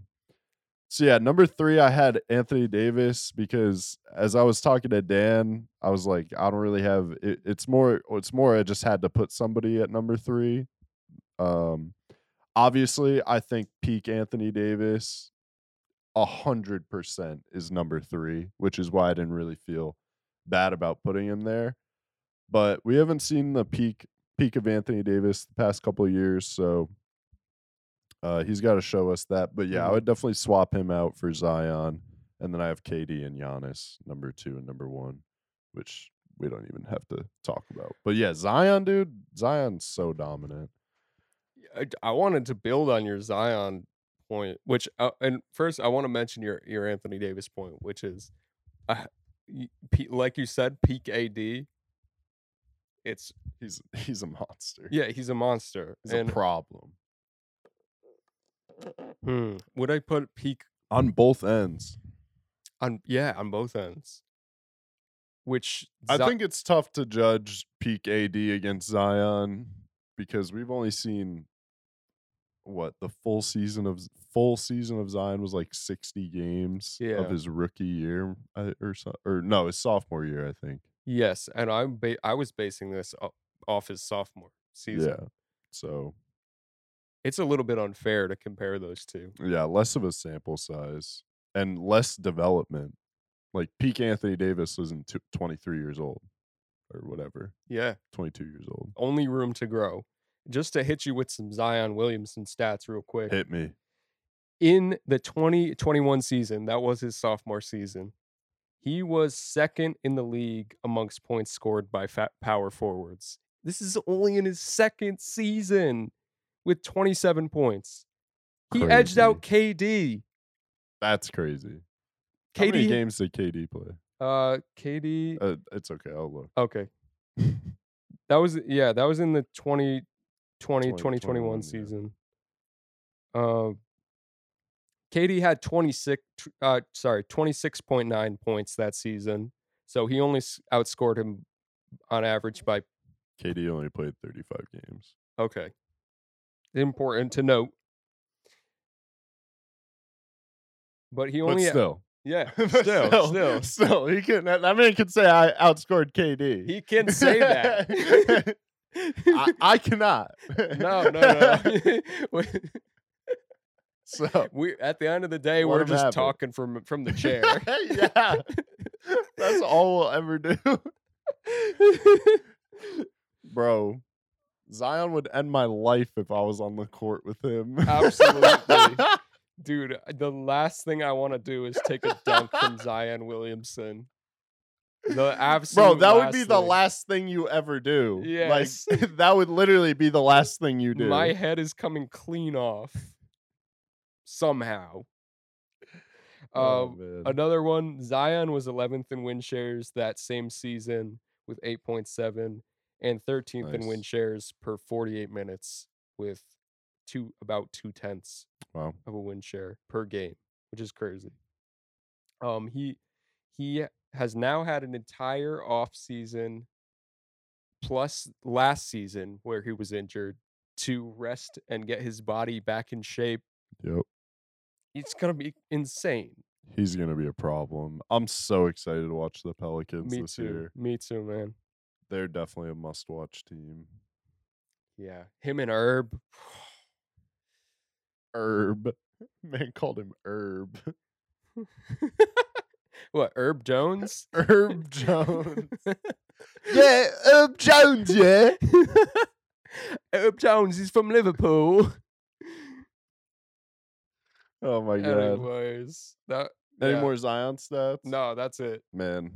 so yeah, number three, I had Anthony Davis because as I was talking to Dan, I was like, I don't really have it, it's more it's more I just had to put somebody at number three. Um obviously I think peak Anthony Davis a hundred percent is number three, which is why I didn't really feel bad about putting him there. But we haven't seen the peak peak of Anthony Davis the past couple of years, so uh, he's got to show us that. But yeah, I Mhm. would definitely swap him out for Zion, and then I have KD and Giannis number two and number one, which we don't even have to talk about. But yeah, Zion, dude, Zion's so dominant. I, I wanted to build on your Zion point, which uh, and first I want to mention your your Anthony Davis point, which is, uh, like you said, peak AD. It's He's he's a monster. yeah, he's a monster. he's and a problem hmm, would I put peak on both ends. on yeah on both ends? Which I Zi- think it's tough to judge peak AD against Zion because we've only seen what the full season of full season of Zion was like 60 games Yeah. of his rookie year or so, or no, his sophomore year, I think. yes, and I'm ba- I was basing this off his sophomore season. Yeah. So, It's a little bit unfair to compare those two. yeah, less of a sample size and less development. Like peak Anthony Davis wasn't tw- 23 years old or whatever, Yeah, 22 years old. only room to grow. Just to hit you with some Zion Williamson stats real quick. Hit me. In the 2021 season, that was his sophomore season, he was second in the league amongst points scored by fat power forwards. This is only in his second season with 27 points. He edged out KD. That's crazy. How many KD games did KD play? uh KD Uh, it's okay. I'll look. okay. That was yeah, that was in the 2020 20, 2021 yeah. season. Uh, KD had 26 uh sorry, 26.9 points that season. So he only outscored him on average by KD only played 35 games. okay. Important to note. But he only but still, yeah, But still, still. still, he can. That, man can say I outscored KD. He can say that. I, I cannot. no, no, no. We- so we at the end of the day, we're just talking from from the chair. yeah, that's all we'll ever do, bro. Zion would end my life if I was on the court with him. Absolutely. Dude, uh, the last thing I want to do is take a dunk from Zion Williamson. The absolute Bro, that would be the last thing you ever do. Yes. Like that would literally be the last thing you do. My head is coming clean off somehow. Oh, Um. Another one, Zion was 11th in win shares that same season with 8.7 and 13th in win shares per 48 minutes with two about two tenths wow. of a win share per game, which is crazy. Um, he he has now had an entire off season plus last season where he was injured to rest and get his body back in shape. Yep. It's gonna be insane. He's gonna be a problem. I'm so excited to watch the Pelicans Me this too. year. Me too, man. They're definitely a must-watch team. Yeah, him and Herb. Herb, man called him Herb. what Herb Jones? Herb Jones. yeah, Herb Jones. Yeah. Herb Jones is from Liverpool. Oh my god. Anyways, that Any yeah. more Zion stats? No, that's it. Man.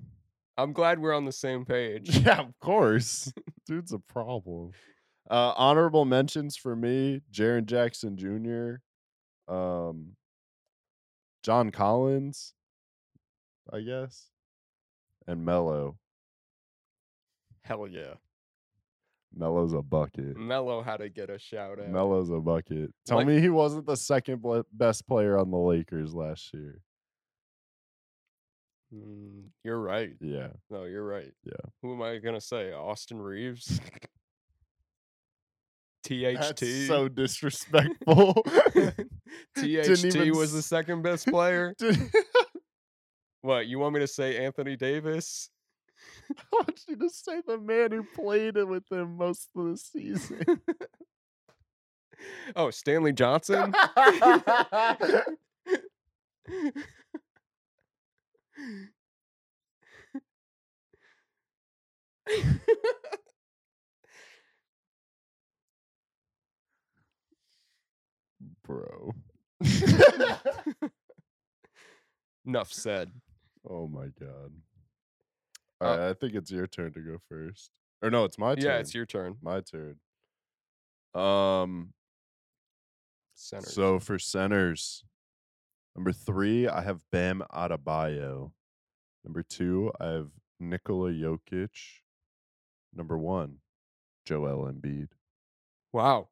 I'm glad we're on the same page. Yeah, of course. Dude's a problem. Uh, honorable mentions for me: Jaren Jackson Jr., um, John Collins, I guess, and Melo. Hell yeah. Melo's a bucket. Melo had to get a shout out. Melo's a bucket. Tell Like- me he wasn't the second best player on the Lakers last year. Mm, you're right. Yeah, No, you're right. Yeah. Who am I gonna say? Austin Reaves. THT. that's so disrespectful. THT even was the second best player. What you want me to say? Anthony Davis. I want you to say the man who played it with him most of the season. oh, Stanley Johnson. Bro. Enough said. oh my god. Uh, All right, I think it's your turn to go first. Or no, it's my turn. Yeah, it's your turn. my turn. Um Center. so for centers, number 3, I have Bam Adebayo. Number 2, I have Nikola Jokic. Number 1, Joel Embiid. wow.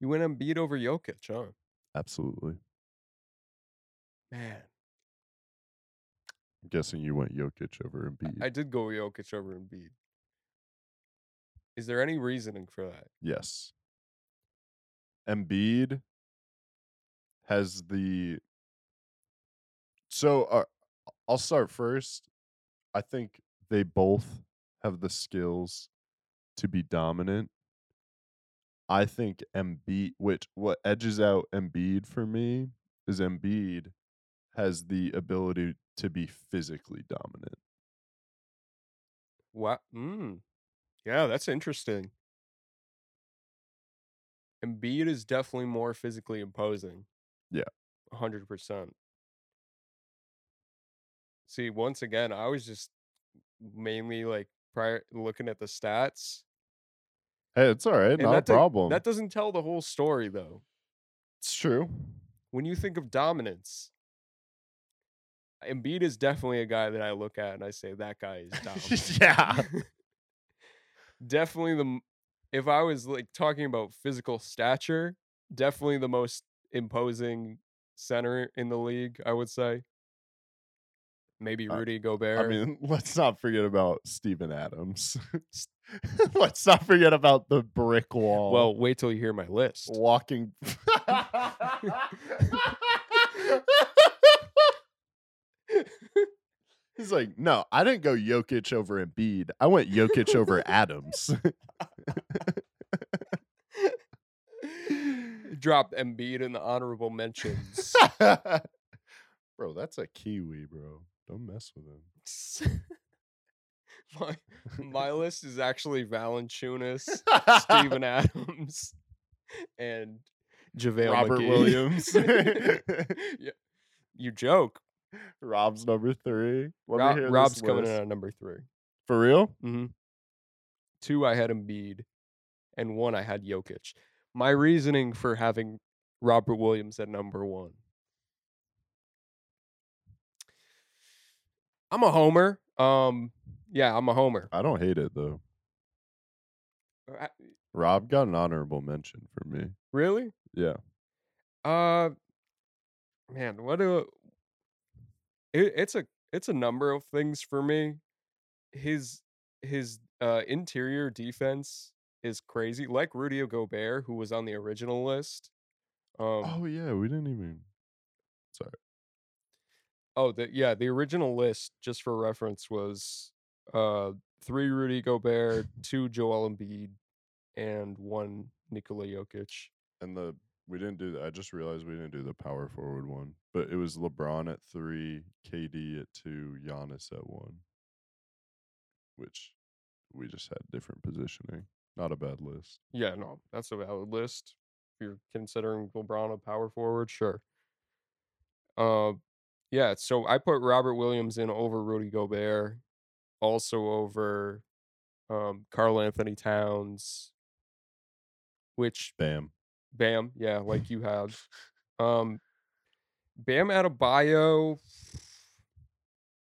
You went beat over Jokic, huh? Absolutely. Man, I'm guessing you went Jokic over Embiid. I did go Jokic over Embiid. Is there any reasoning for that? Yes. Embiid has the. So uh, I'll start first. I think they both have the skills to be dominant. I think Embiid, which what edges out Embiid for me is Embiid has the ability to be physically dominant. What? Mm. Yeah, that's interesting. Embiid is definitely more physically imposing. Yeah. 100%. See, once again, I was just mainly like prior looking at the stats. Hey, it's all right, and not a that do- problem. That doesn't tell the whole story though. it's true. When you think of dominance, Embiid is definitely a guy that I look at and I say that guy is dominant. yeah. definitely the m- if I was like talking about physical stature, definitely the most imposing center in the league, I would say. Maybe Uh, Rudy Gobert. I mean, let's not forget about Steven Adams. let's not forget about the brick wall. well, wait till you hear my list. walking. He's like, no, I didn't go Jokic over Embiid. I went Jokic over Adams. Dropped Embiid in the honorable mentions. bro, that's a Kiwi, bro. Don't mess with him. my, my list is actually Valanciunas, Steven Adams, and JaVale Robert McGee. Williams. yeah. You joke. Rob's number three. Rob- Rob's coming in at number three. For real? Mm-hmm. Two, I had Embiid, and one, I had Jokic. My reasoning for having Robert Williams at number one. I'm a homer. Um, yeah, I'm a homer. I don't hate it though. Uh, Rob got an honorable mention for me. Really? Yeah. Uh, man, what do it, it's a it's a number of things for me. His his uh, interior defense is crazy, like Rudy Gobert, who was on the original list. Um, oh yeah, we didn't even. Sorry. Oh, the yeah, the original list, just for reference, was uh three Rudy Gobert, two Joel Embiid, and one Nikola Jokic. And the we didn't do that. I just realized we didn't do the power forward one, but it was LeBron at three, KD at two, Giannis at one, which we just had different positioning. Not a bad list. Yeah, no, that's a valid list. If you're considering LeBron a power forward, sure. Uh, yeah. So I put Robert Williams in over Rudy Gobert, also over um, Karl Anthony Towns, which Bam. Bam, yeah, like you have. Um, Bam Adebayo.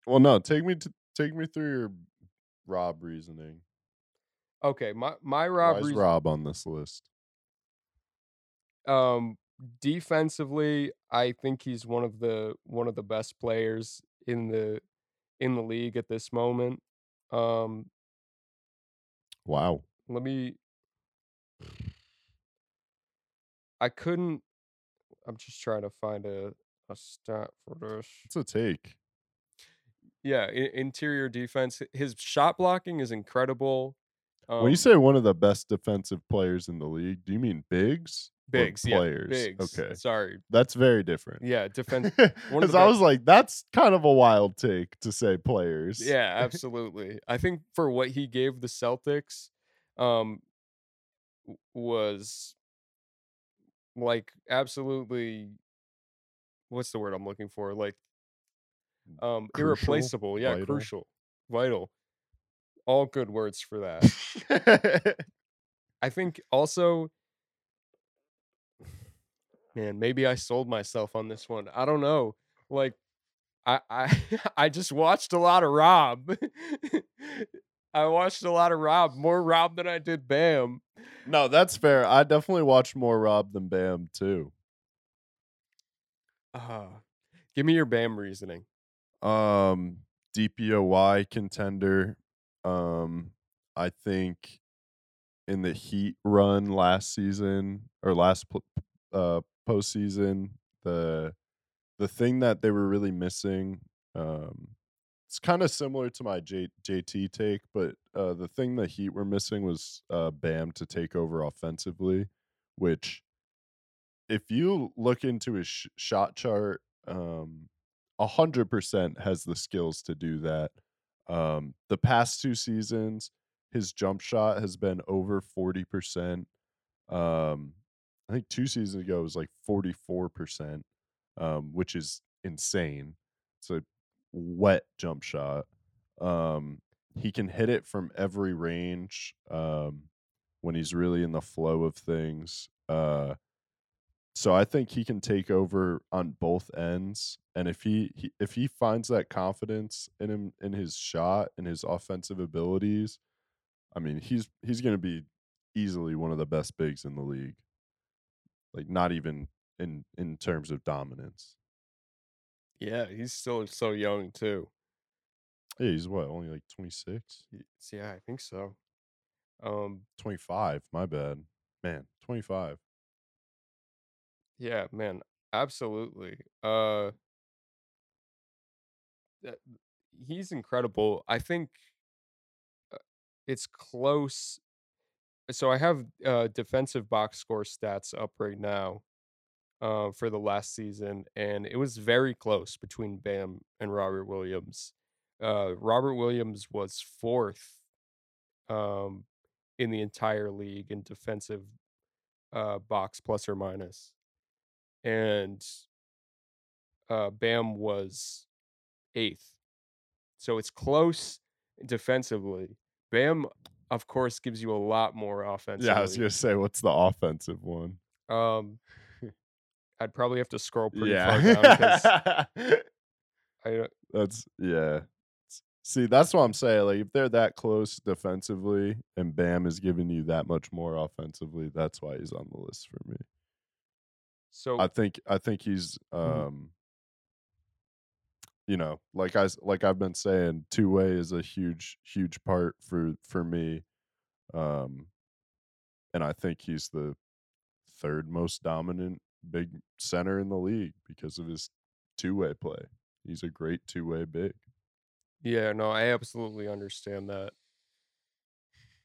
Well, no, take me to take me through your Rob reasoning. Okay, my my Rob Why is Rob on this list? um defensively i think he's one of the one of the best players in the in the league at this moment um Wow. let me i couldn't i'm just trying to find a a stat for this It's a take. yeah i- interior defense his shot blocking is incredible um, when you say one of the best defensive players in the league, do you mean bigs? bigs yeah players. bigs Okay. sorry That's very different. yeah defense Because I was like, that's kind of a wild take to say players. Yeah, absolutely. I think for what he gave the Celtics, um, was like absolutely. What's the word I'm looking for? Like, um, Crucial? irreplaceable. Yeah, Vital? crucial, vital. All good words for that. I think also. Man, maybe I sold myself on this one. I don't know. Like, I I I just watched a lot of Rob. I watched a lot of Rob, more Rob than I did Bam. no, that's fair. I definitely watched more Rob than Bam too. Uh, give me your Bam reasoning. Um, DPOY contender. Um, I think in the Heat run last season or last uh postseason, the the thing that they were really missing, um, it's kind of similar to my J- JT take, but uh, the thing the Heat were missing was uh, Bam to take over offensively, which if you look into his sh- shot chart, um, a hundred percent has the skills to do that. Um, the past two seasons, his jump shot has been over forty percent. Um, I think two seasons ago it was like forty four percent, um, which is insane. It's a wet jump shot. Um, he can hit it from every range um, when he's really in the flow of things. Uh, so I think he can take over on both ends, and if he, he if he finds that confidence in him in his shot and his offensive abilities, I mean he's he's going to be easily one of the best bigs in the league. Like not even in in terms of dominance. Yeah, he's still so young too. Yeah, he's what only like 26, Yeah, I think so. Um, 25. My bad, man, 25. Yeah, man, absolutely. Uh, he's incredible. I think uh, it's close. So I have uh, defensive box score stats up right now uh, for the last season, and it was very close between Bam and Robert Williams. Uh, Robert Williams was fourth um, in the entire league in defensive uh, box plus or minus, and uh, Bam was eighth. So it's close defensively. Bam, of course, gives you a lot more offense. Yeah, I was gonna say, what's the offensive one? Um, I'd probably have to scroll pretty far down Yeah, I don't- that's yeah. See, that's what I'm saying. Like, if they're that close defensively, and Bam is giving you that much more offensively, that's why he's on the list for me. So I think I think he's Mhm. um you know, like I like I've been saying, two way is a huge huge part for for me. Um, and I think he's the third most dominant big center in the league because of his two way play. He's a great two way big. Yeah, no, I absolutely understand that.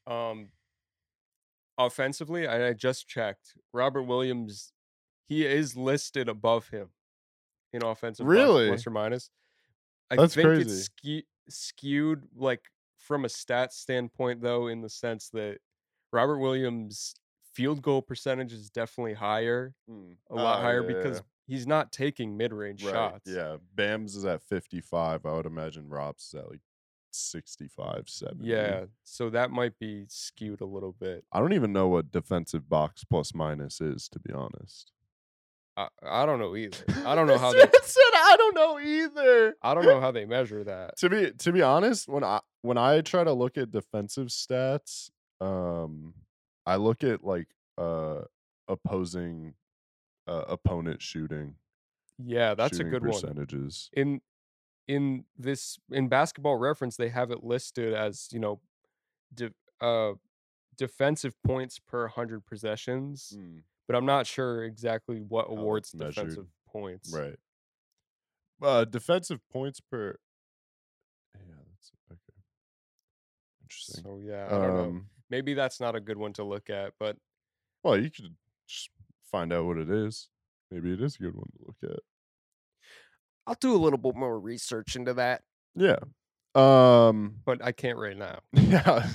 Um, offensively, I, I just checked. Robert Williams, he is listed above him in offensive Really? plus or minus. I That's think crazy. it's ske- skewed like from a stats standpoint, though, in the sense that Robert Williams' field goal percentage is definitely higher, hmm. a lot Oh, higher yeah, because he's not taking mid range Right, shots. Yeah, Bams is at 55. I would imagine Rob's is at like 65, 70. Yeah, so that might be skewed a little bit. I don't even know what defensive box plus minus is, to be honest. I, I don't know either. I don't know how they said I don't know either. I don't know how they measure that. To be to be honest, when I when I try to look at defensive stats, um, I look at like uh opposing uh, opponent shooting. Yeah, that's a shooting good one. percentages. In in this in basketball reference, they have it listed as, you know, de- uh defensive points per 100 possessions, Mm, but I'm not sure exactly what that's awards measured. defensive points. right. Uh, defensive points per. Yeah, that's okay. Interesting. So yeah, I don't know. Um, Maybe that's not a good one to look at, but well, you could just find out what it is. Maybe it is a good one to look at. I'll do a little bit more research into that. Yeah. Um. But I can't right now. Yeah.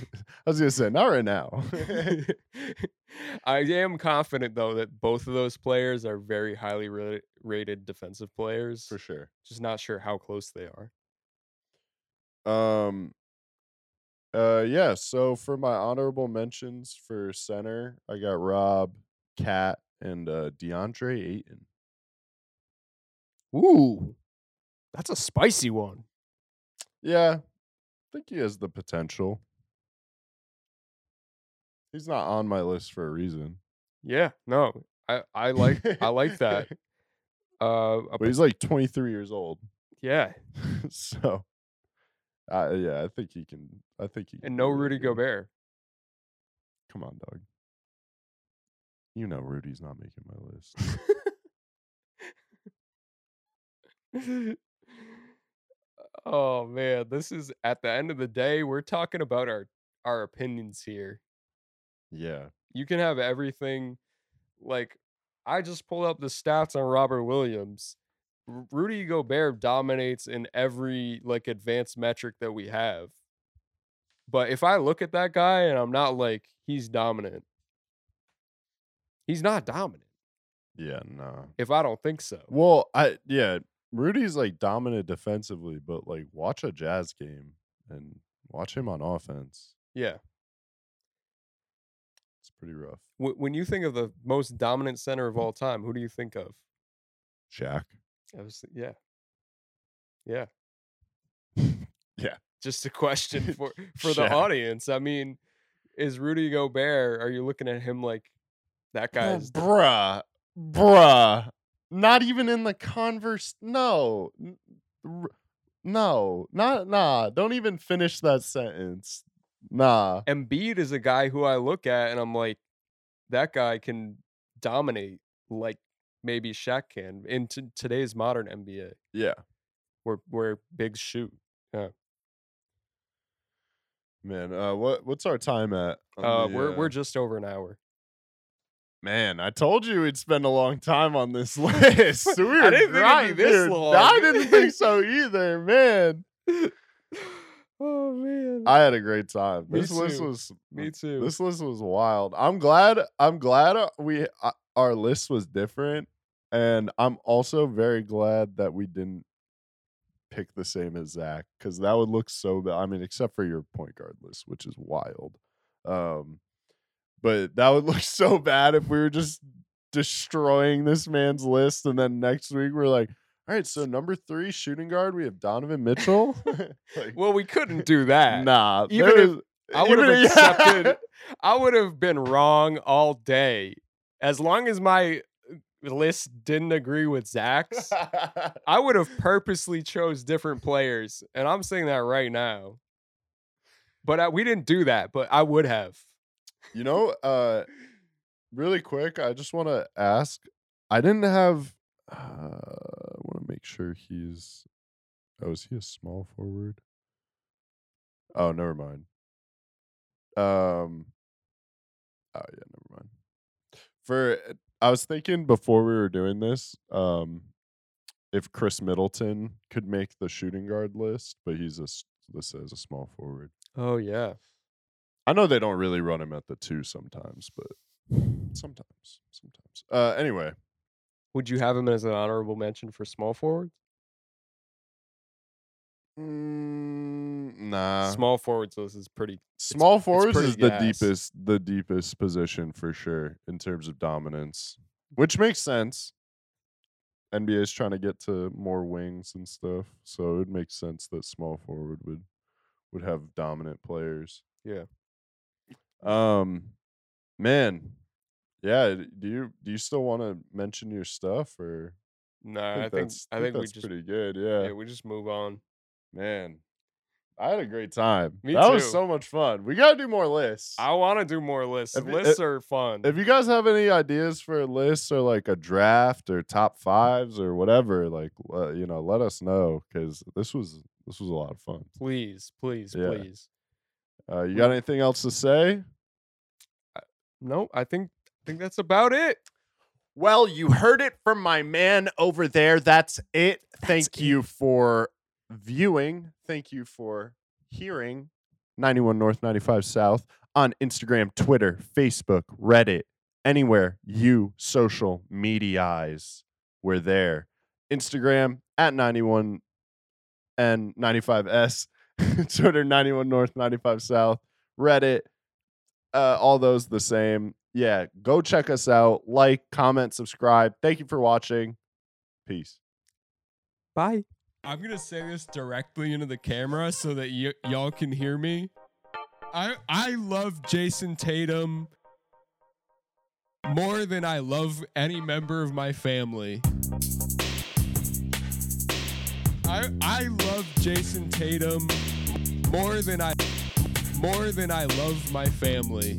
I was gonna say not right now. I am confident though that both of those players are very highly ra- rated defensive players. For sure. Just not sure how close they are. Um. Uh. Yeah. So for my honorable mentions for center, I got Rob, KAT, and uh, DeAndre Ayton. Ooh, that's a spicy one. Yeah, I think he has the potential. He's not on my list for a reason. Yeah, no, I I like I like that. Uh, But he's like 23 years old, yeah, so uh, yeah, I think he can. I think he can and no Rudy good. Gobert. Come on, dog. You know Rudy's not making my list. oh man, this is at the end of the day, we're talking about our our opinions here. yeah, You can have everything. Like I just pulled up the stats on Robert Williams. R- Rudy Gobert dominates in every like advanced metric that we have. But if I look at that guy and I'm not like he's dominant, he's not dominant. yeah, nah. If I don't think so. Well, I yeah, Rudy's like dominant defensively, but like watch a Jazz game and watch him on offense. Yeah. It's pretty rough. Wh- When you think of the most dominant center of hmm. all time, who do you think of? Shaq. I was, yeah. Yeah. Yeah. Just a question for for the audience. I mean, is Rudy Gobert? Are you looking at him like that guy's? bruh, bruh. Not even in the converse. No, no, not nah. Don't even finish that sentence. Nah. Embiid is a guy who I look at and I'm like, that guy can dominate like maybe Shaq can in t- today's modern NBA, Yeah, where where bigs shoot. Yeah. Man. Uh, what what's our time at? Uh, the, we're uh, we're just over an hour. Man, I told you we'd spend a long time on this list. We I didn't think it'd be this long. I didn't think so either, man. oh man, I had a great time. Me This list was me too. this list was wild. I'm glad. I'm glad uh, we uh, our list was different, and I'm also very glad that we didn't pick the same as Zach because that would look so bad. I mean, except for your point guard list, which is wild. Um, but that would look so bad if we were just destroying this man's list, and then next week we're like, all right, so number three shooting guard, we have Donovan Mitchell. like, well, we couldn't do that. nah, Even if was- I would have accepted. I would have been wrong all day, as long as my uh, list didn't agree with Zach's, I would have purposely chose different players, and I'm saying that right now. But I, we didn't do that. But I would have. You know, uh, really quick, I just want to ask. I didn't have. Uh, I want to make sure he's. Oh, is he a small forward? Oh, never mind. Um. Oh yeah, never mind. For I was thinking before we were doing this, um, if Khris Middleton could make the shooting guard list, but he's a s- listed as a small forward. Oh yeah. I know they don't really run him at the two sometimes, but sometimes, sometimes. Uh, anyway, Would you have him as an honorable mention for small forwards? mm, nah. small forwards list is pretty. Small forwards pretty is the deepest, the deepest position for sure in terms of dominance, which makes sense. NBA is trying to get to more wings and stuff, so it makes sense that small forward would would have dominant players. Yeah. Um, man, yeah. Do you do you still want to mention your stuff or? No, I think I think we that's just pretty good. yeah. Yeah, we just move on. man. I had a great time. Me that was so much fun. We gotta do more lists. I want to do more lists. If lists are fun. if you guys have any ideas for lists or like a draft or top fives or whatever, like uh, you know, let us know because this was this was a lot of fun. please, please, Yeah. please. Uh, you got anything else to say? No, I think I think that's about it. Well, you heard it from my man over there. That's it. Thank you for viewing. Thank you for hearing 91 North 95 South on Instagram, Twitter, Facebook, Reddit, anywhere you social medias. We're there. Instagram at 91 and 95S, Twitter 91 North 95 South, Reddit, uh, all those the same. Yeah, go check us out. Like, comment, subscribe. Thank you for watching. Peace. Bye. I'm gonna say this directly into the camera so that y- y'all can hear me. I I love Jayson Tatum more than I love any member of my family. I I love Jayson Tatum more than I more than I love my family.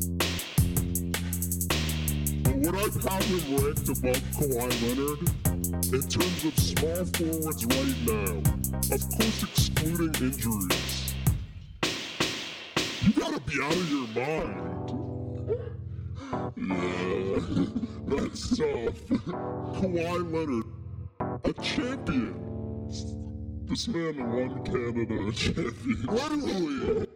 But would I probably ranked above Kawhi Leonard? In terms of small forwards right now, of course excluding injuries. You gotta be out of your mind. Yeah, that's tough. Kawhi Leonard, a champion. This man won Canada a champion. Literally.